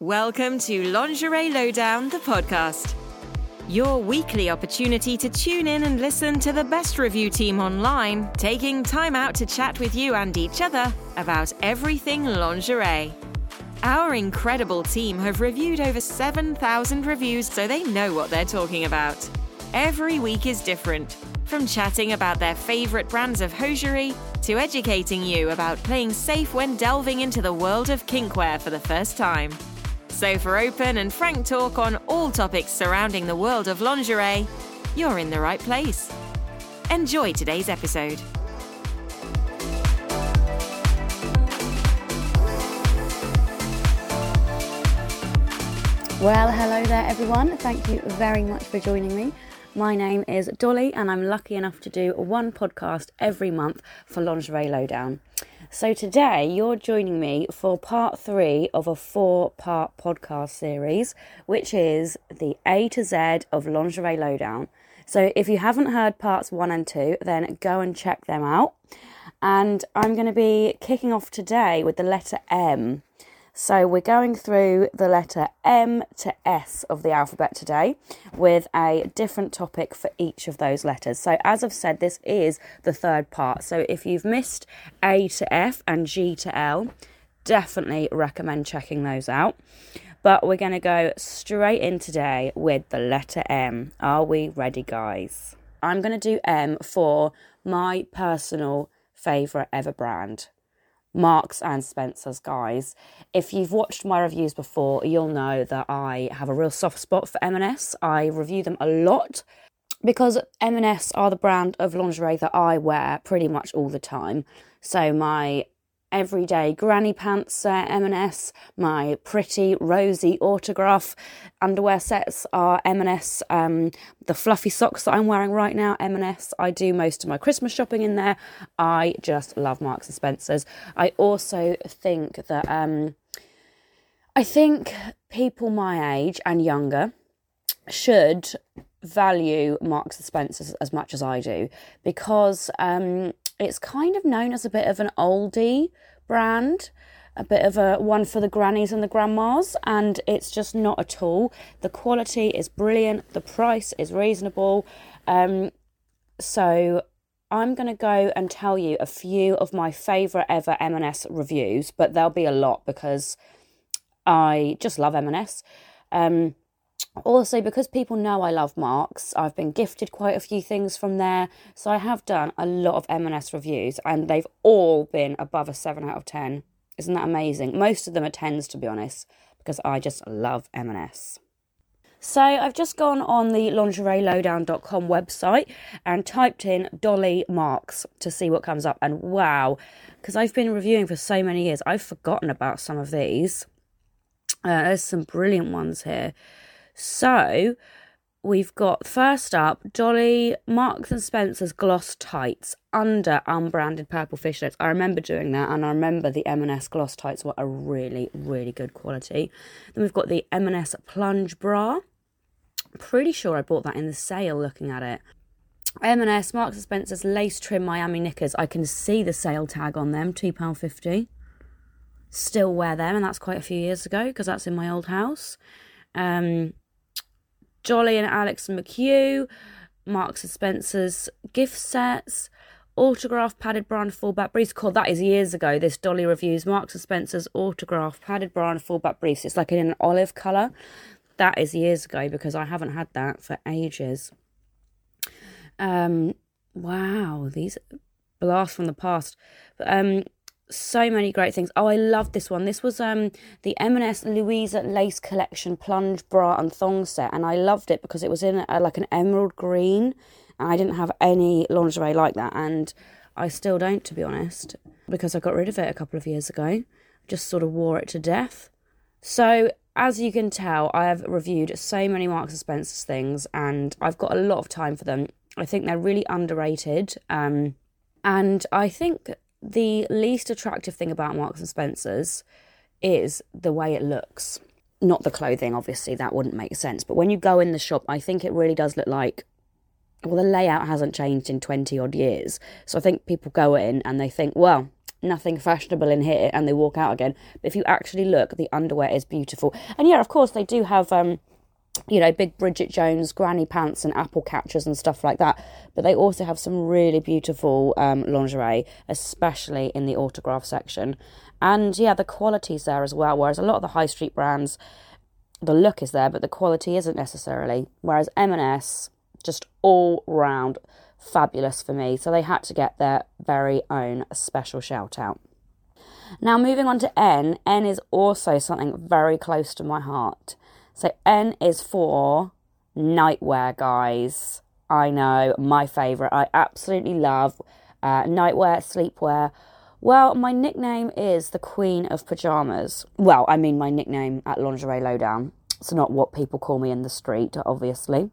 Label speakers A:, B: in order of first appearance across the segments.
A: Welcome to Lingerie Lowdown, the podcast. Your weekly opportunity to tune in and listen to the best review team online, taking time out to chat with you and each other about everything lingerie. Our incredible team have reviewed over 7,000 reviews, so they know what they're talking about. Every week is different, from chatting about their favourite brands of hosiery to educating you about playing safe when delving into the world of kinkwear for the first time. So, for open and frank talk on all topics surrounding the world of lingerie, you're in the right place. Enjoy today's episode.
B: Well, hello there, everyone. Thank you very much for joining me. My name is Dolly, and I'm lucky enough to do one podcast every month for Lingerie Lowdown. So today you're joining me for part three of a four part podcast series, which is the A to Z of Lingerie Lowdown. So if you haven't heard parts one and two, then go and check them out. And I'm going to be kicking off today with the letter M. So we're going through the letter M to S of the alphabet today with a different topic for each of those letters. So as I've said, this is the third part. So if you've missed A to F and G to L, definitely recommend checking those out. But we're going to go straight in today with the letter M. Are we ready, guys? I'm going to do M for my personal favourite ever brand. Marks and Spencer's, guys. If you've watched my reviews before, you'll know that I have a real soft spot for M&S. I review them a lot because M&S are the brand of lingerie that I wear pretty much all the time. So my everyday granny pants uh, M&S, my pretty rosy autograph underwear sets are M&S, um, the fluffy socks that I'm wearing right now M&S. I do most of my Christmas shopping in there. I just love Marks and Spencers. I also think that um, I think people my age and younger should value Marks and Spencers as much as I do because um, it's kind of known as a bit of an oldie brand, a bit of a one for the grannies and the grandmas, and it's just not at all. The quality is brilliant, the price is reasonable. Um, so I'm going to go and tell you a few of my favourite ever M&S reviews, but there'll be a lot because I just love M&S. Um, also because people know I love Marks, I've been gifted quite a few things from there. So I have done a lot of M&S reviews and they've all been above a 7 out of 10. Isn't that amazing? Most of them are 10s to be honest because I just love M&S. So I've just gone on the lingerielowdown.com website and typed in Dolly Marks to see what comes up and wow, because I've been reviewing for so many years, I've forgotten about some of these. Uh, there's some brilliant ones here. So we've got first up Dolly Marks and Spencer's gloss tights under unbranded purple fishnets. I remember doing that, and I remember the M&S gloss tights were a really, really good quality. Then we've got the M&S plunge bra. Pretty sure I bought that in the sale. Looking at it. M&S Marks and Spencer's lace trim Miami knickers. I can see the sale tag on them, two pound fifty. Still wear them, and that's quite a few years ago because that's in my old house. Um, Dolly and Alex McHugh, Marks and Spencer's gift sets, autograph padded brown fullback briefs. Called that is years ago. This Dolly reviews Marks and Spencer's autograph padded brown fullback briefs. It's like in an olive colour. That is years ago because I haven't had that for ages. Um, wow, these blast from the past. But, Um, so many great things. Oh, I love this one. This was um the M&S Louisa Lace Collection plunge bra and thong set, and I loved it because it was in a, like an emerald green, and I didn't have any lingerie like that, and I still don't, to be honest, because I got rid of it a couple of years ago. Just sort of wore it to death. So as you can tell, I have reviewed so many Marks and Spencer's things, and I've got a lot of time for them. I think they're really underrated. Um, and I think the least attractive thing about Marks and Spencers is the way it looks. Not the clothing, obviously, that wouldn't make sense. But when you go in the shop, I think it really does look like well, the layout hasn't changed in 20 odd years. So I think people go in and they think, well, nothing fashionable in here and they walk out again. But if you actually look, the underwear is beautiful. And yeah, of course, they do have. Um, you know, big Bridget Jones granny pants and apple catchers and stuff like that. But they also have some really beautiful um, lingerie, especially in the autograph section. And yeah, the quality's there as well. Whereas a lot of the high street brands, the look is there, but the quality isn't necessarily. Whereas M&S, just all round fabulous for me. So they had to get their very own special shout out. Now, moving on to N, N is also something very close to my heart. So, N is for nightwear, guys. I know, my favourite. I absolutely love uh, nightwear, sleepwear. Well, my nickname is the Queen of Pajamas. Well, I mean, my nickname at Lingerie Lowdown. It's not what people call me in the street, obviously.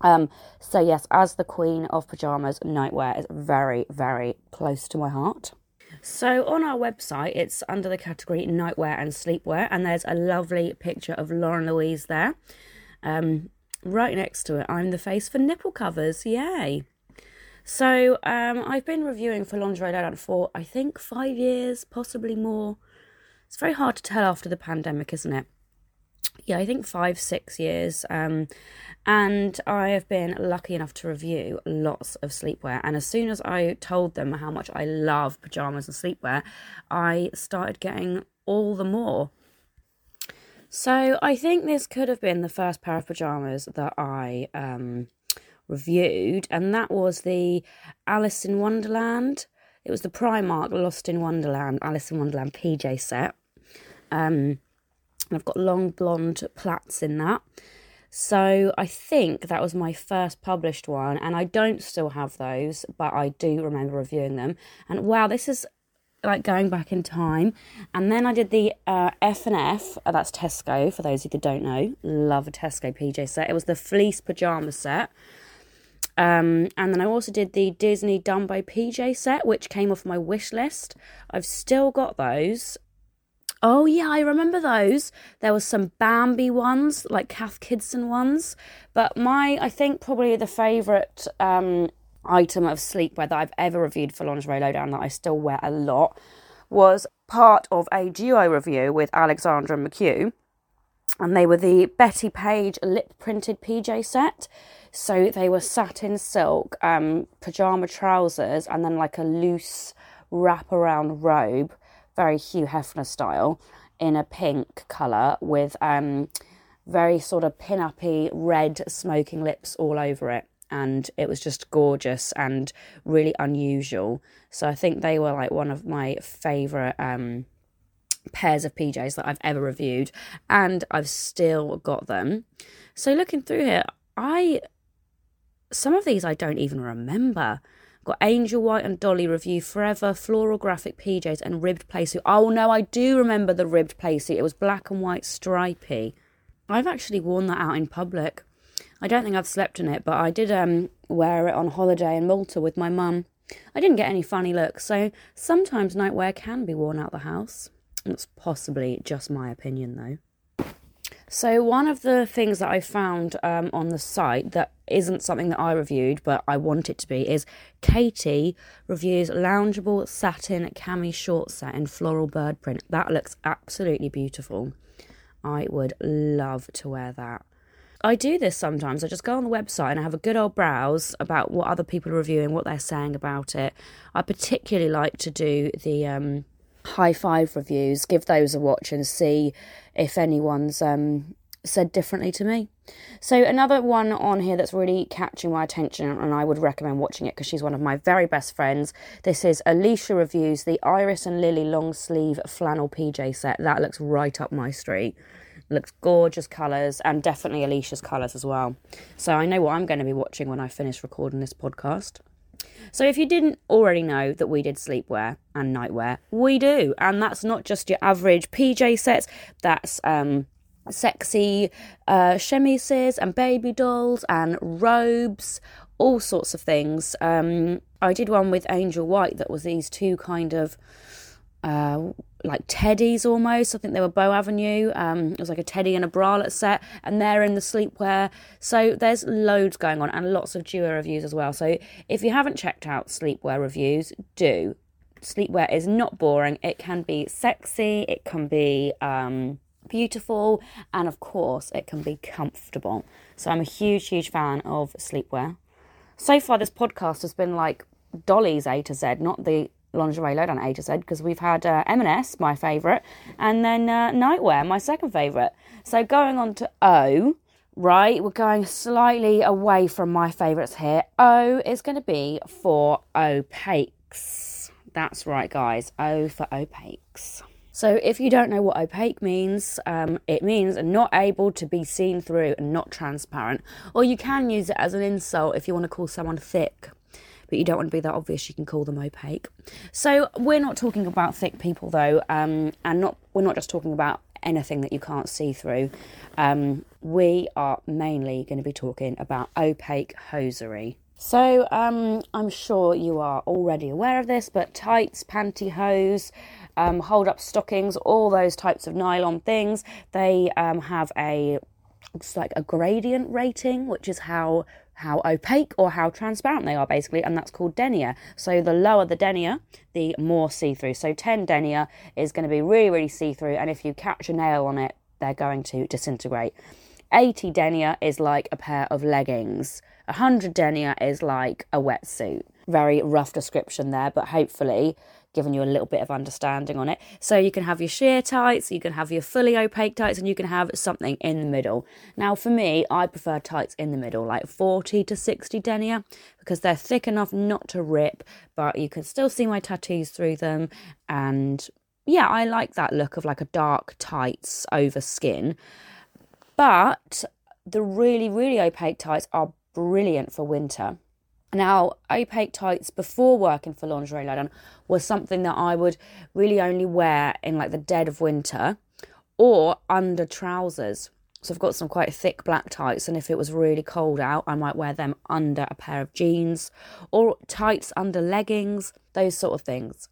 B: Um, so, yes, as the Queen of Pajamas, nightwear is very, very close to my heart. So on our website, it's under the category nightwear and sleepwear, and there's a lovely picture of Lauren Louise there. Um, right next to it, I'm the face for nipple covers. Yay! So um, I've been reviewing for Lingerie Lowdown for I think five years, possibly more. It's very hard to tell after the pandemic, isn't it? Yeah, I think five, six years. Um, and I have been lucky enough to review lots of sleepwear. And as soon as I told them how much I love pajamas and sleepwear, I started getting all the more. So I think this could have been the first pair of pajamas that I um, reviewed, and that was the Alice in Wonderland. It was the Primark Lost in Wonderland, Alice in Wonderland PJ set. Um, I've got long blonde plaits in that. So I think that was my first published one, and I don't still have those, but I do remember reviewing them. And wow, this is like going back in time. And then I did the uh, F and F. Uh, that's Tesco for those that don't know. Love a Tesco PJ set. It was the fleece pajama set. Um, and then I also did the Disney Dumbo PJ set, which came off my wish list. I've still got those. Oh yeah, I remember those. There was some Bambi ones, like Cath Kidston ones. But my, I think probably the favourite um, item of sleepwear that I've ever reviewed for Lingerie Lowdown that I still wear a lot was part of a duo review with Alexandra McHugh. And they were the Bettie Page lip printed PJ set. So they were satin silk, um, pajama trousers, and then like a loose wrap around robe very Hugh Hefner style, in a pink colour with um, very sort of pin-uppy red smoking lips all over it. And it was just gorgeous and really unusual. So I think they were like one of my favourite um, pairs of PJs that I've ever reviewed, and I've still got them. So looking through here, I some of these I don't even remember. Got Angel White and Dolly review Forever, floral graphic PJs, and ribbed playsuit. Oh no, I do remember the ribbed playsuit. It was black and white stripy. I've actually worn that out in public. I don't think I've slept in it, but I did um, wear it on holiday in Malta with my mum. I didn't get any funny looks, so sometimes nightwear can be worn out the house. That's possibly just my opinion, though. So, one of the things that I found um, on the site that isn't something that I reviewed, but I want it to be, is Katie reviews loungeable satin cami short set in floral bird print. That looks absolutely beautiful. I would love to wear that. I do this sometimes. I just go on the website and I have a good old browse about what other people are reviewing, what they're saying about it. I particularly like to do the um, high five reviews, give those a watch and see if anyone's um, said differently to me. So, another one on here that's really catching my attention, and I would recommend watching it because she's one of my very best friends. This is Alicia Reviews, the Iris and Lily long sleeve flannel PJ set. That looks right up my street. Looks gorgeous colours and definitely Alicia's colours as well. So, I know what I'm going to be watching when I finish recording this podcast. So, if you didn't already know that we did sleepwear and nightwear, we do. And that's not just your average PJ sets, that's um, sexy uh, chemises and baby dolls and robes, all sorts of things. Um, I did one with Angel White that was these two kind of uh, like teddies almost. I think they were Boux Avenue. Um, it was like a teddy and a bralette set, and they're in the sleepwear. So there's loads going on, and lots of duo reviews as well. So if you haven't checked out sleepwear reviews, do. sleepwear is not boring. It can be sexy, it can be um, beautiful, and of course, it can be comfortable. So I'm a huge, huge fan of sleepwear. So far, this podcast has been like Dolly's A to Z, not the lingerie lowdown A to Z, because we've had uh, M&S, my favourite, and then uh, nightwear, my second favourite. So going on to O, right, we're going slightly away from my favourites here. O is going to be for opaques. That's right, guys. O for opaques. So, if you don't know what opaque means, um, it means not able to be seen through and not transparent. Or you can use it as an insult if you want to call someone thick, but you don't want to be that obvious. You can call them opaque. So, we're not talking about thick people though, um, and not we're not just talking about anything that you can't see through. Um, we are mainly going to be talking about opaque hosiery. So, um, I'm sure you are already aware of this, but tights, pantyhose, um, hold up stockings, all those types of nylon things, they um, have a it's like a gradient rating, which is how how opaque or how transparent they are basically, and that's called denier. So the lower the denier, the more see-through. So 10 denier is going to be really really see-through, and if you catch a nail on it, they're going to disintegrate. 80 denier is like a pair of leggings. 100 denier is like a wetsuit. Very rough description there, but hopefully given you a little bit of understanding on it. So you can have your sheer tights, you can have your fully opaque tights, and you can have something in the middle. Now, for me, I prefer tights in the middle, like 40 to 60 denier, because they're thick enough not to rip, but you can still see my tattoos through them. And yeah, I like that look of like a dark tights over skin. But the really, really opaque tights are brilliant for winter. Now, opaque tights before working for Lingerie Lowdown was something that I would really only wear in like the dead of winter or under trousers. So I've got some quite thick black tights, and if it was really cold out, I might wear them under a pair of jeans or tights under leggings, those sort of things.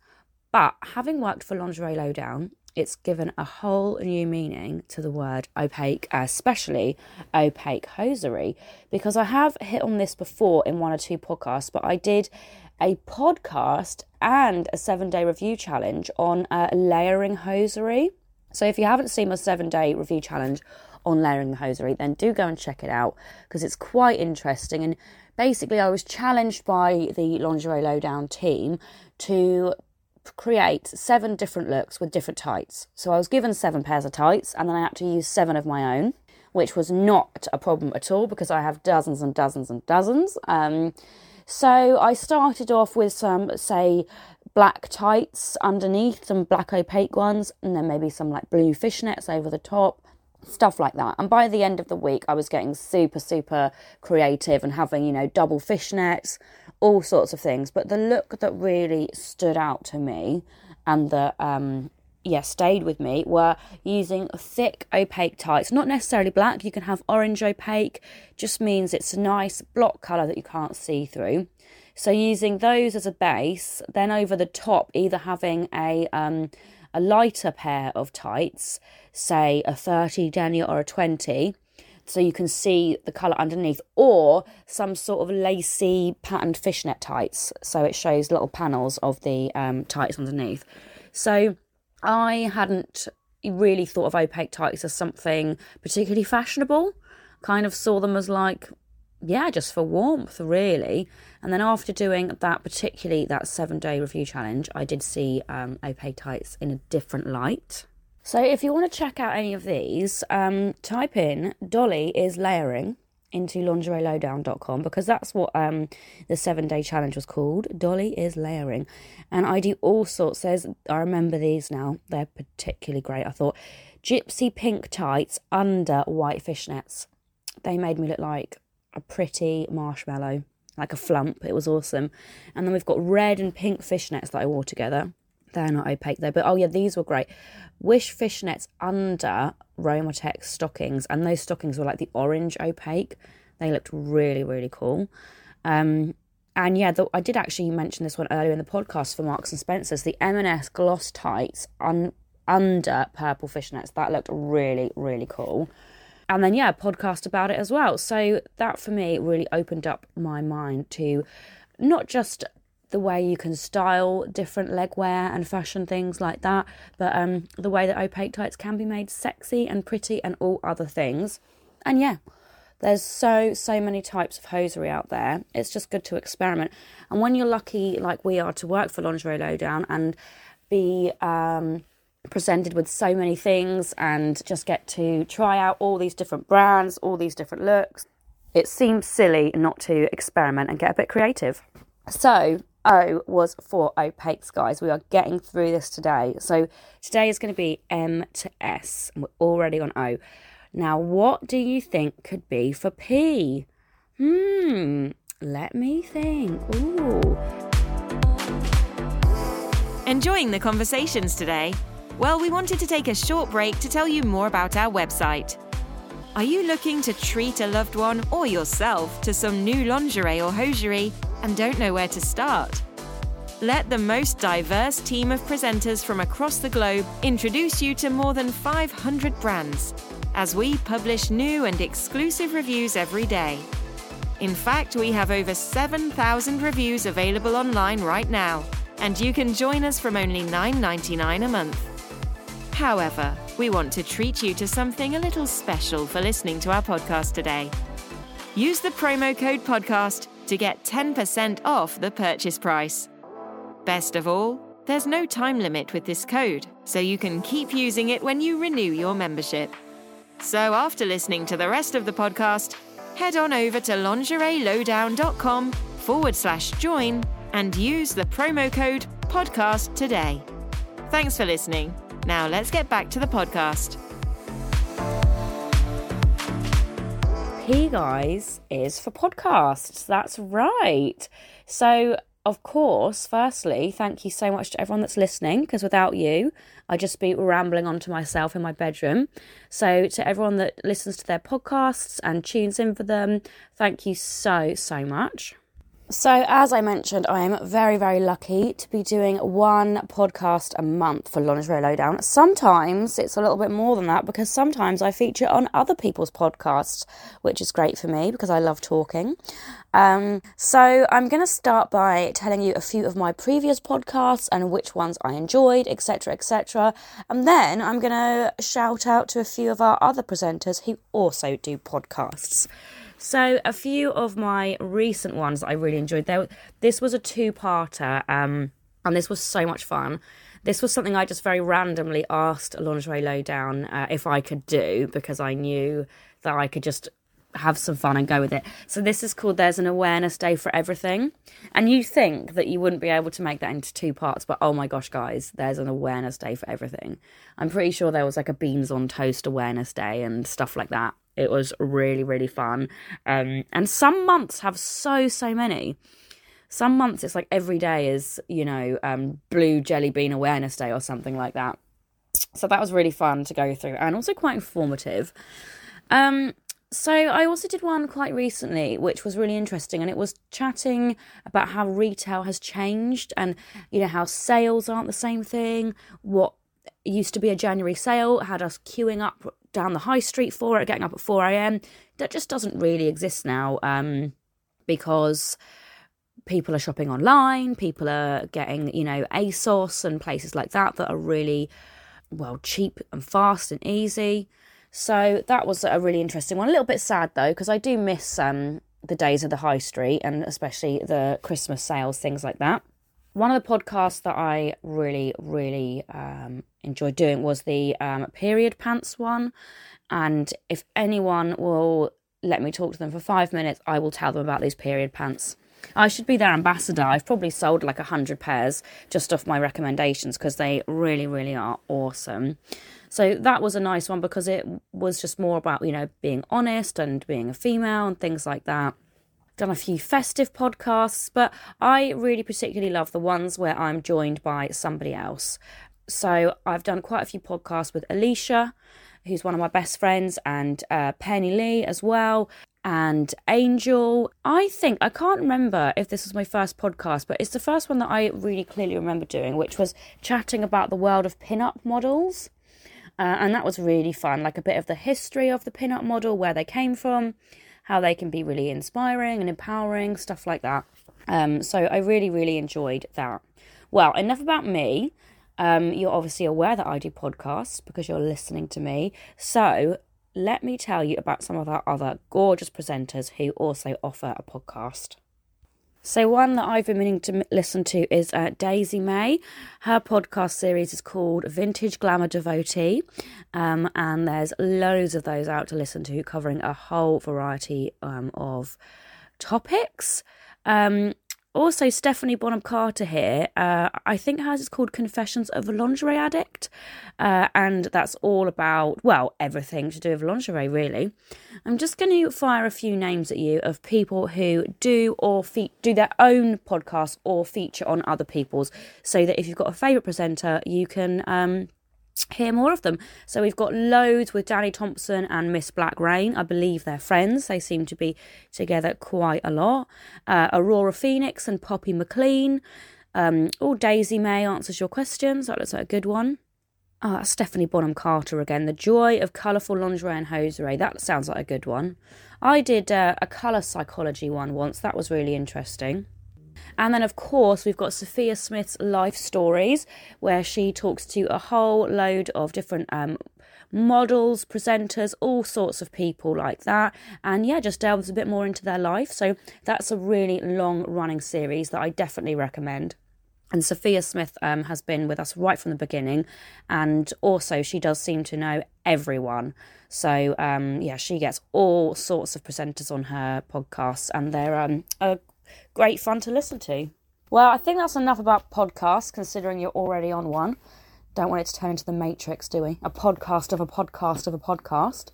B: But having worked for Lingerie Lowdown, it's given a whole new meaning to the word opaque, especially opaque hosiery, because I have hit on this before in one or two podcasts, but I did a podcast and a seven day review challenge on uh, layering hosiery. So if you haven't seen my seven day review challenge on layering the hosiery, then do go and check it out because it's quite interesting. And basically, I was challenged by the Lingerie Lowdown team to create seven different looks with different tights. So I was given seven pairs of tights and then I had to use seven of my own, which was not a problem at all because I have dozens and dozens and dozens. Um, so I started off with some, say, black tights underneath, some black opaque ones, and then maybe some like blue fishnets over the top stuff like that. And by the end of the week, I was getting super, super creative and having, you know, double fishnets, all sorts of things. But the look that really stood out to me and that, um, yeah, stayed with me were using thick opaque tights. Not necessarily black, you can have orange opaque, just means it's a nice block colour that you can't see through. So using those as a base, then over the top, either having a um, a lighter pair of tights, say a 30 denier or a 20, so you can see the colour underneath, or some sort of lacy patterned fishnet tights, so it shows little panels of the um, tights underneath. So I hadn't really thought of opaque tights as something particularly fashionable, kind of saw them as like yeah, just for warmth, really. And then after doing that, particularly that seven day review challenge, I did see um, opaque tights in a different light. So if you want to check out any of these, um, type in Dolly is layering into lingerielowdown.com because that's what um, the seven day challenge was called. Dolly is layering. And I do all sorts. There's, I remember these now. They're particularly great. I thought gypsy pink tights under white fishnets. They made me look like a pretty marshmallow, like a flump. It was awesome. And then we've got red and pink fishnets that I wore together. They're not opaque though, but oh yeah, these were great. Wish fishnets under Romatex stockings, and those stockings were like the orange opaque. They looked really, really cool. Um, and yeah, the, I did actually mention this one earlier in the podcast for Marks and Spencers. The M&S gloss tights un, under purple fishnets that looked really, really cool and then yeah podcast about it as well so that for me really opened up my mind to not just the way you can style different legwear and fashion things like that, but um, the way that opaque tights can be made sexy and pretty and all other things. And yeah, there's so, so many types of hosiery out there. It's just good to experiment. And when you're lucky, like we are, to work for Lingerie Lowdown and be um, presented with so many things and just get to try out all these different brands, all these different looks, it seems silly not to experiment and get a bit creative. So, O was for opaques, guys. We are getting through this today. So, today is going to be M to S, and we're already on O. Now, what do you think could be for P? Hmm, let me think. Ooh.
A: Enjoying the conversations today? Well, we wanted to take a short break to tell you more about our website. Are you looking to treat a loved one or yourself to some new lingerie or hosiery and don't know where to start? Let the most diverse team of presenters from across the globe introduce you to more than 500 brands as we publish new and exclusive reviews every day. In fact, we have over 7,000 reviews available online right now, and you can join us from only $9.99 a month. However, we want to treat you to something a little special for listening to our podcast today. Use the promo code podcast to get 10% off the purchase price. Best of all, there's no time limit with this code, so you can keep using it when you renew your membership. So after listening to the rest of the podcast, head on over to lingerielowdown.com forward slash join and use the promo code podcast today. Thanks for listening. Now let's get back to the podcast.
B: P, guys, is for podcasts. That's right. So, of course, firstly, thank you so much to everyone that's listening because without you, I'd just be rambling on to myself in my bedroom. So, to everyone that listens to their podcasts and tunes in for them, thank you so, so much. So, as I mentioned, I am very, very lucky to be doing one podcast a month for Lingerie Lowdown. Sometimes it's a little bit more than that because sometimes I feature on other people's podcasts, which is great for me because I love talking. Um, so, I'm going to start by telling you a few of my previous podcasts and which ones I enjoyed, etc., etc. And then I'm going to shout out to a few of our other presenters who also do podcasts. So a few of my recent ones that I really enjoyed. There, this was a two-parter, um, and this was so much fun. This was something I just very randomly asked Lingerie Lowdown uh, if I could do because I knew that I could just have some fun and go with it. So this is called There's an Awareness Day for Everything. And you think that you wouldn't be able to make that into two parts, but oh my gosh, guys, there's an awareness day for everything. I'm pretty sure there was like a beans on toast awareness day and stuff like that. It was really, really fun. Um, and some months have so, so many. Some months it's like every day is, you know, um, Blue Jelly Bean Awareness Day or something like that. So that was really fun to go through and also quite informative. Um, so I also did one quite recently, which was really interesting, and it was chatting about how retail has changed and you know how sales aren't the same thing. What used to be a January sale had us queuing up down the high street for it, getting up at 4 a.m. That just doesn't really exist now um, because people are shopping online, people are getting, you know, ASOS and places like that that are really, well, cheap and fast and easy. So that was a really interesting one. A little bit sad though, because I do miss um, the days of the high street and especially the Christmas sales, things like that. One of the podcasts that I really, really um, enjoyed doing was the um, period pants one. And if anyone will let me talk to them for five minutes, I will tell them about these period pants. I should be their ambassador. I've probably sold like a hundred pairs just off my recommendations because they really, really are awesome. So that was a nice one because it was just more about, you know, being honest and being a female and things like that done a few festive podcasts, but I really particularly love the ones where I'm joined by somebody else. So I've done quite a few podcasts with Alicia, who's one of my best friends, and uh, Penny Lee as well, and Angel. I think, I can't remember if this was my first podcast, but it's the first one that I really clearly remember doing, which was chatting about the world of pin-up models. Uh, and that was really fun, like a bit of the history of the pin-up model, where they came from, how they can be really inspiring and empowering, stuff like that. Um, so I really, really enjoyed that. Well, enough about me. Um, you're obviously aware that I do podcasts because you're listening to me. So let me tell you about some of our other gorgeous presenters who also offer a podcast. So, one that I've been meaning to listen to is uh, Daisy May. Her podcast series is called Vintage Glamour Devotee, um, and there's loads of those out to listen to, covering a whole variety um, of topics. Um, also, Stephanie Bonham Carter here. Uh, I think hers is called Confessions of a Lingerie Addict. Uh, and that's all about, well, everything to do with lingerie, really. I'm just going to fire a few names at you of people who do or fe- do their own podcast or feature on other people's, so that if you've got a favourite presenter, you can. Um, hear more of them. So we've got loads with Danny Thompson and Miss Black Rain. I believe they're friends. They seem to be together quite a lot. Uh, Aurora Phoenix and Poppy McLean. Um, oh, Daisy May answers your questions. That looks like a good one. Oh, that's Stephanie Bonham Carter again. The Joy of Colourful Lingerie and Hosiery. That sounds like a good one. I did uh, a colour psychology one once. That was really interesting. And then, of course, we've got Sophia Smith's life stories, where she talks to a whole load of different um, models, presenters, all sorts of people like that. And yeah, just delves a bit more into their life. So that's a really long running series that I definitely recommend. And Sophia Smith um, has been with us right from the beginning, and also she does seem to know everyone. So um, yeah, she gets all sorts of presenters on her podcasts, and they're um, a great fun to listen to. Well, I think that's enough about podcasts, considering you're already on one. Don't want it to turn into the Matrix, do we? A podcast of a podcast of a podcast.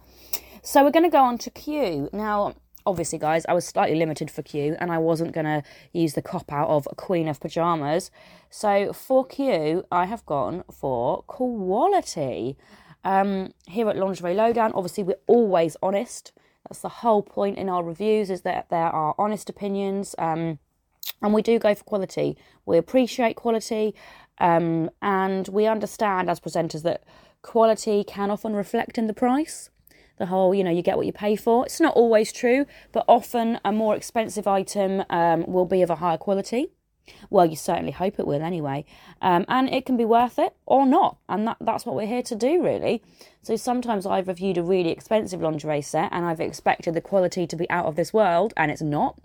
B: So we're going to go on to Q. Now, obviously, guys, I was slightly limited for Q and I wasn't going to use the cop out of Queen of Pajamas. So for Q, I have gone for quality. Um, here at Lingerie Lowdown, obviously, we're always honest. That's the whole point in our reviews is that there are honest opinions. Um, and we do go for quality. We appreciate quality, um, and we understand as presenters that quality can often reflect in the price. The whole, you know, you get what you pay for. It's not always true, but often a more expensive item um, will be of a higher quality. Well, you certainly hope it will anyway. Um, and it can be worth it or not. And that, that's what we're here to do, really. So sometimes I've reviewed a really expensive lingerie set and I've expected the quality to be out of this world, and it's not.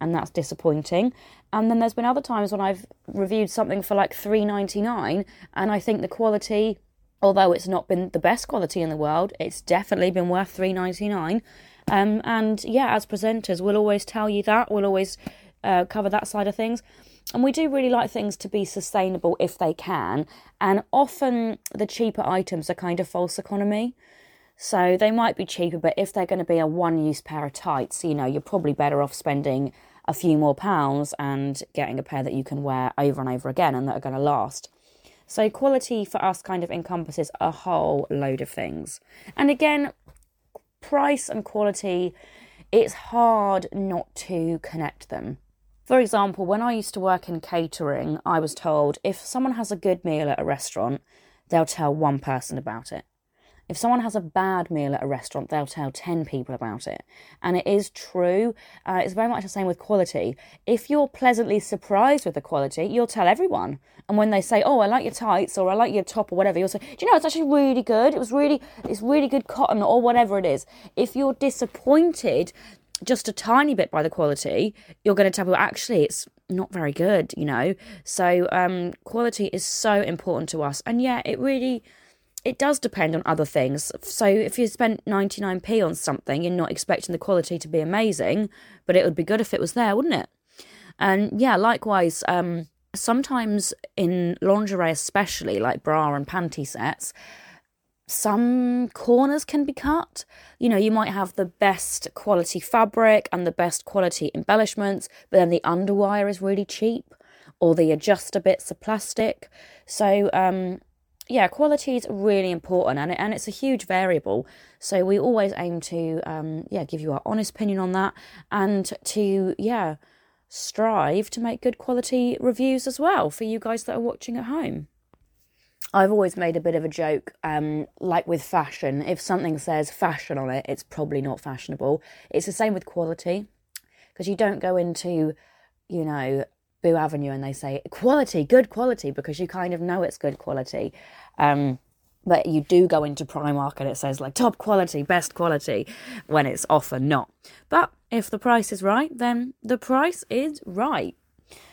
B: And that's disappointing. And then there's been other times when I've reviewed something for like three ninety nine, and I think the quality, although it's not been the best quality in the world, it's definitely been worth three ninety nine. Um, and yeah, as presenters, we'll always tell you that. We'll always uh, cover that side of things. And we do really like things to be sustainable if they can. And often the cheaper items are kind of false economy. So they might be cheaper, but if they're going to be a one use pair of tights, you know, you're probably better off spending a few more pounds and getting a pair that you can wear over and over again and that are going to last. So quality for us kind of encompasses a whole load of things. And again, price and quality, it's hard not to connect them. For example, when I used to work in catering, I was told if someone has a good meal at a restaurant, they'll tell one person about it. If someone has a bad meal at a restaurant, they'll tell 10 people about it. And it is true. Uh, it's very much the same with quality. If you're pleasantly surprised with the quality, you'll tell everyone. And when they say, oh, I like your tights or I like your top or whatever, you'll say, do you know, it's actually really good. It was really, it's really good cotton or whatever it is. If you're disappointed, just a tiny bit by the quality, you're going to tell people actually it's not very good, you know. So um, quality is so important to us, and yeah, it really it does depend on other things. So if you spent 99p on something, you're not expecting the quality to be amazing, but it would be good if it was there, wouldn't it? And yeah, likewise, um, sometimes in lingerie, especially like bra and panty sets, some corners can be cut. You know, you might have the best quality fabric and the best quality embellishments, but then the underwire is really cheap or the adjuster bits are plastic. So, um, yeah, quality is really important and, it, and it's a huge variable. So we always aim to, um, yeah, give you our honest opinion on that and to, yeah, strive to make good quality reviews as well for you guys that are watching at home. I've always made a bit of a joke, um, like with fashion. If something says fashion on it, it's probably not fashionable. It's the same with quality, because you don't go into, you know, Boux Avenue and they say quality, good quality, because you kind of know it's good quality. Um, but you do go into Primark and it says like top quality, best quality, when it's often not. But if the price is right, then the price is right.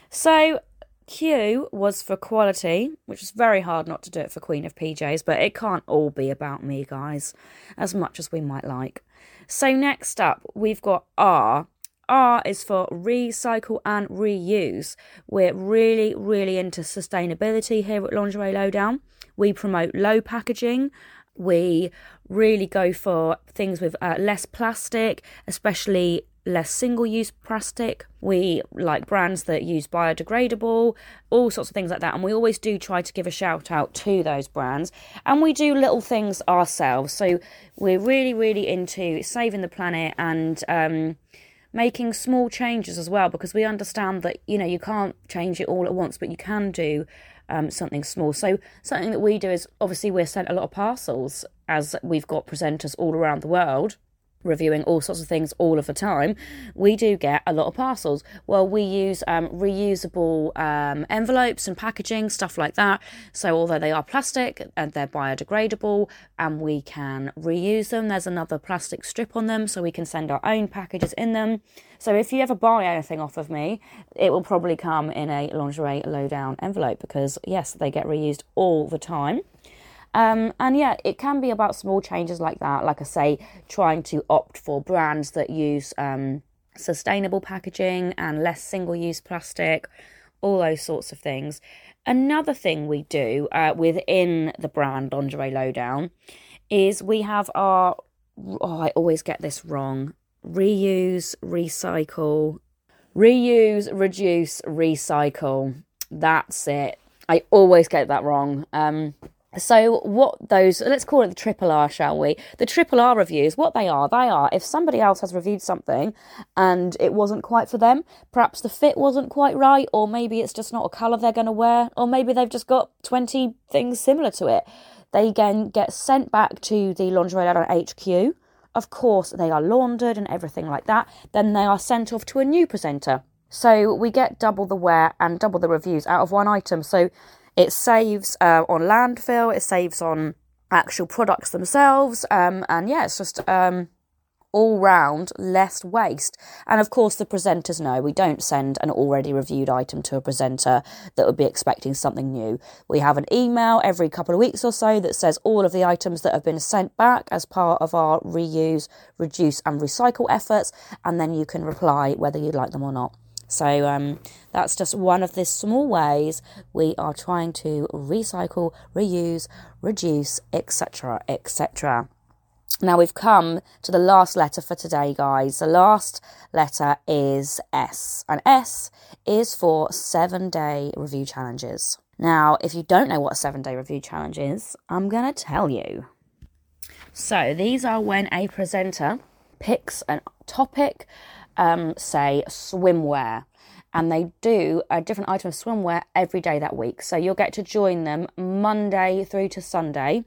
B: So Q was for quality, which is very hard not to do it for Queen of PJs, but it can't all be about me, guys, as much as we might like. So, next up, we've got R. R is for recycle and reuse. We're really, really into sustainability here at Lingerie Lowdown. We promote low packaging. We really go for things with uh, less plastic, especially less single use plastic. We like brands that use biodegradable, all sorts of things like that. And we always do try to give a shout out to those brands. And we do little things ourselves. So we're really, really into saving the planet and um, making small changes as well because we understand that, you know, you can't change it all at once, but you can do. Um, something small. So, something that we do is obviously we're sent a lot of parcels as we've got presenters all around the world reviewing all sorts of things all of the time, we do get a lot of parcels. Well, we use um, reusable um, envelopes and packaging, stuff like that. So, although they are plastic and they're biodegradable and we can reuse them, there's another plastic strip on them so we can send our own packages in them. So, if you ever buy anything off of me, it will probably come in a lingerie lowdown envelope because, yes, they get reused all the time. Um, and yeah, it can be about small changes like that. Like I say, trying to opt for brands that use um, sustainable packaging and less single use plastic, all those sorts of things. Another thing we do uh, within the brand Lingerie Lowdown is we have our, oh, I always get this wrong reuse, recycle, reuse, reduce, recycle. That's it. I always get that wrong. Um, so, what those, let's call it the triple R, shall we? The triple R reviews, what they are, they are if somebody else has reviewed something and it wasn't quite for them, perhaps the fit wasn't quite right, or maybe it's just not a colour they're going to wear, or maybe they've just got 20 things similar to it. They again get sent back to the Lingerie Lowdown HQ. Of course, they are laundered and everything like that. Then they are sent off to a new presenter. So, we get double the wear and double the reviews out of one item. So, it saves uh, on landfill, it saves on actual products themselves, um, and yeah, it's just um, all round less waste. And of course, the presenters know we don't send an already reviewed item to a presenter that would be expecting something new. We have an email every couple of weeks or so that says all of the items that have been sent back as part of our reuse, reduce, and recycle efforts, and then you can reply whether you'd like them or not. So um, that's just one of the small ways we are trying to recycle, reuse, reduce, etc., etc. Now we've come to the last letter for today, guys. The last letter is S, and S is for seven day review challenges. Now, if you don't know what a seven day review challenge is, I'm going to tell you. So, these are when a presenter picks a topic um, say swimwear and they do a different item of swimwear every day that week. So you'll get to join them Monday through to Sunday,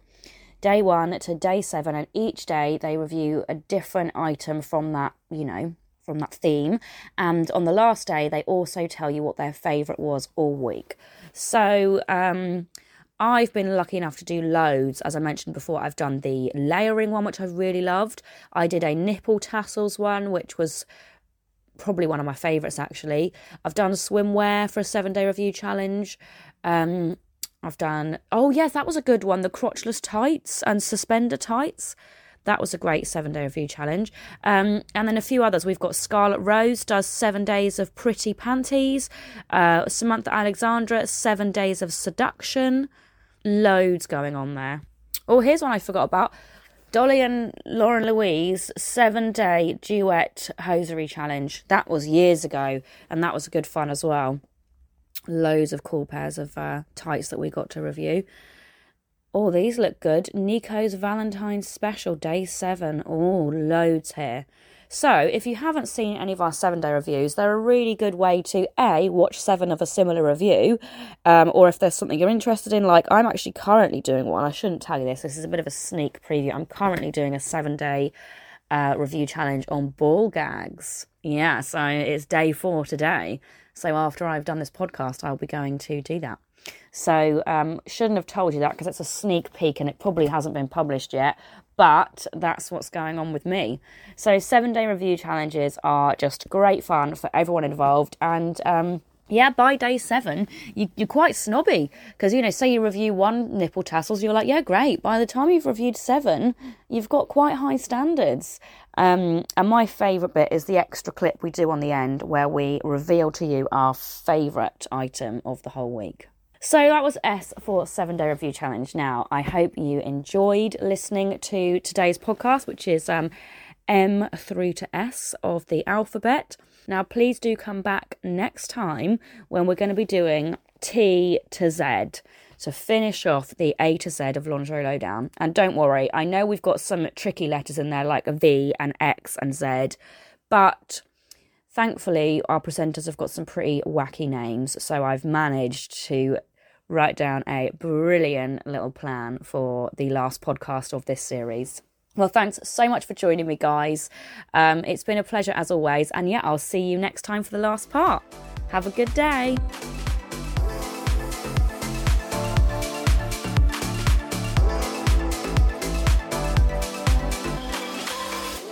B: day one to day seven, and each day they review a different item from that, you know, from that theme. And on the last day, they also tell you what their favourite was all week. So, um, I've been lucky enough to do loads. As I mentioned before, I've done the layering one, which I really loved. I did a nipple tassels one, which was probably one of my favourites actually. I've done swimwear for a seven day review challenge. Um, I've done, oh yes, that was a good one. The crotchless tights and suspender tights. That was a great seven day review challenge. Um, and then a few others. We've got Scarlet Rose does seven days of pretty panties. Uh, Samantha Alexandra, seven days of seduction. Loads going on there. Oh, here's one I forgot about. Dolly and Lauren Louise seven day duet hosiery challenge. That was years ago, and that was good fun as well. Loads of cool pairs of uh, tights that we got to review. Oh, these look good. Nico's Valentine's special, day seven. Oh, loads here. So, if you haven't seen any of our seven day reviews, they're a really good way to A, watch seven of a similar review, um, or if there's something you're interested in, like I'm actually currently doing one. I shouldn't tell you this, this is a bit of a sneak preview. I'm currently doing a seven day uh, review challenge on ball gags. Yeah, so it's day four today. So, after I've done this podcast, I'll be going to do that. So, um, shouldn't have told you that because it's a sneak peek and it probably hasn't been published yet but that's what's going on with me. So, seven day review challenges are just great fun for everyone involved, and um, yeah, by day seven, you, are quite snobby because you know, say you review one nipple tassels, you're like, yeah, great. By the time you've reviewed seven, you've got quite high standards. Um, and my favourite bit is the extra clip we do on the end where we reveal to you our favourite item of the whole week. So that was S for seven day review challenge. Now, I hope you enjoyed listening to today's podcast, which is um, M through to S of the alphabet. Now, please do come back next time when we're going to be doing T to Z to finish off the A to Z of Lingerie Lowdown. And don't worry, I know we've got some tricky letters in there like a V and X and Z, but Thankfully, our presenters have got some pretty wacky names, so I've managed to write down a brilliant little plan for the last podcast of this series. Well, thanks so much for joining me, guys. Um, it's been a pleasure as always, and yeah, I'll see you next time for the last part. Have a good day.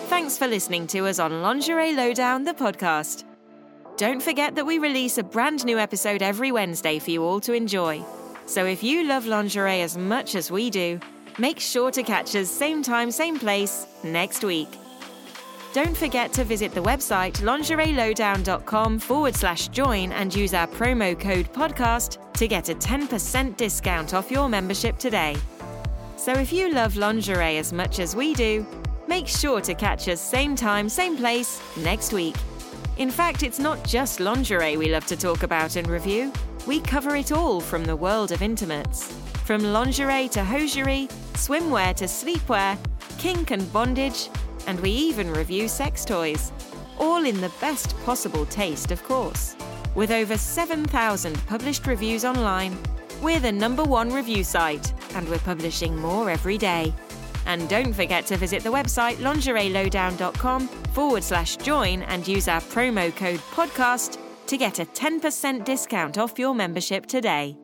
A: Thanks for listening to us on Lingerie Lowdown, the podcast. Don't forget that we release a brand new episode every Wednesday for you all to enjoy. So if you love lingerie as much as we do, make sure to catch us same time, same place next week. Don't forget to visit the website lingerielowdown.com forward slash join and use our promo code podcast to get a 10% discount off your membership today. So if you love lingerie as much as we do, Make sure to catch us same time, same place next week. In fact, it's not just lingerie we love to talk about and review. We cover it all from the world of intimates. From lingerie to hosiery, swimwear to sleepwear, kink and bondage, and we even review sex toys. All in the best possible taste, of course. With over 7,000 published reviews online, we're the number one review site, and we're publishing more every day. And don't forget to visit the website lingerielowdown.com forward slash join and use our promo code podcast to get a 10% discount off your membership today.